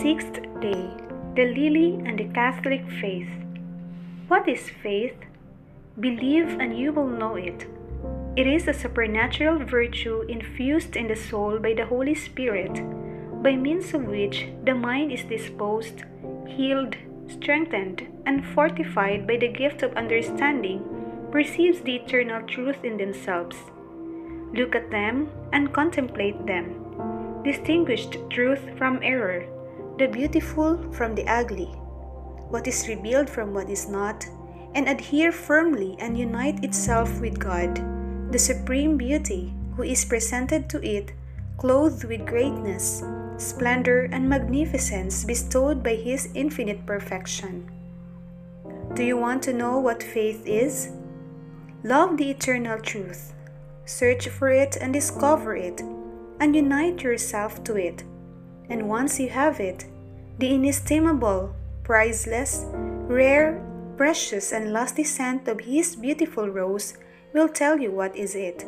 Sixth day The Lily and the Catholic Faith. What is faith? Believe and you will know it. It is a supernatural virtue infused in the soul by the Holy Spirit, by means of which the mind is disposed, healed, strengthened, and fortified by the gift of understanding, perceives the eternal truth in themselves. Look at them and contemplate them. Distinguished truth from error, the beautiful from the ugly, what is revealed from what is not, and adhere firmly and unite itself with God, the supreme beauty, who is presented to it, clothed with greatness, splendor, and magnificence bestowed by His infinite perfection. Do you want to know what faith is? Love the eternal truth, search for it and discover it, and unite yourself to it. And once you have it, the inestimable, priceless, rare, precious, and lusty scent of His beautiful rose will tell you what is it.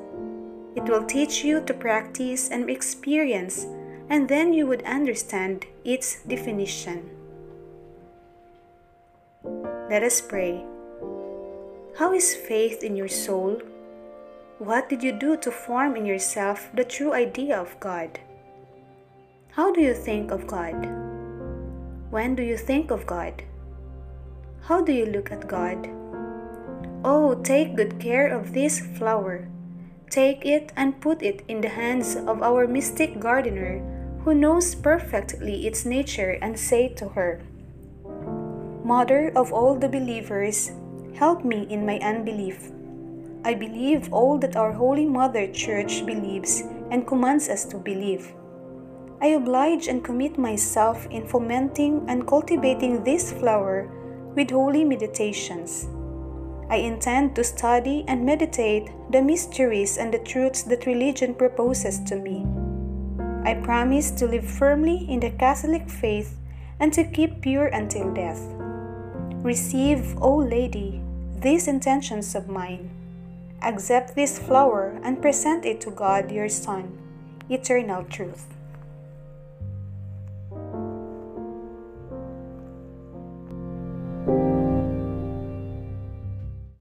It will teach you to practice and experience, and then you would understand its definition. Let us pray. How is faith in your soul? What did you do to form in yourself the true idea of God? How do you think of God? When do you think of God? How do you look at God? Oh, take good care of this flower. Take it and put it in the hands of our mystic gardener who knows perfectly its nature and say to her, Mother of all the believers, help me in my unbelief. I believe all that our Holy Mother Church believes and commands us to believe. I oblige and commit myself in fomenting and cultivating this flower with holy meditations. I intend to study and meditate the mysteries and the truths that religion proposes to me. I promise to live firmly in the Catholic faith and to keep pure until death. Receive, O Lady, these intentions of mine. Accept this flower and present it to God your Son, eternal truth.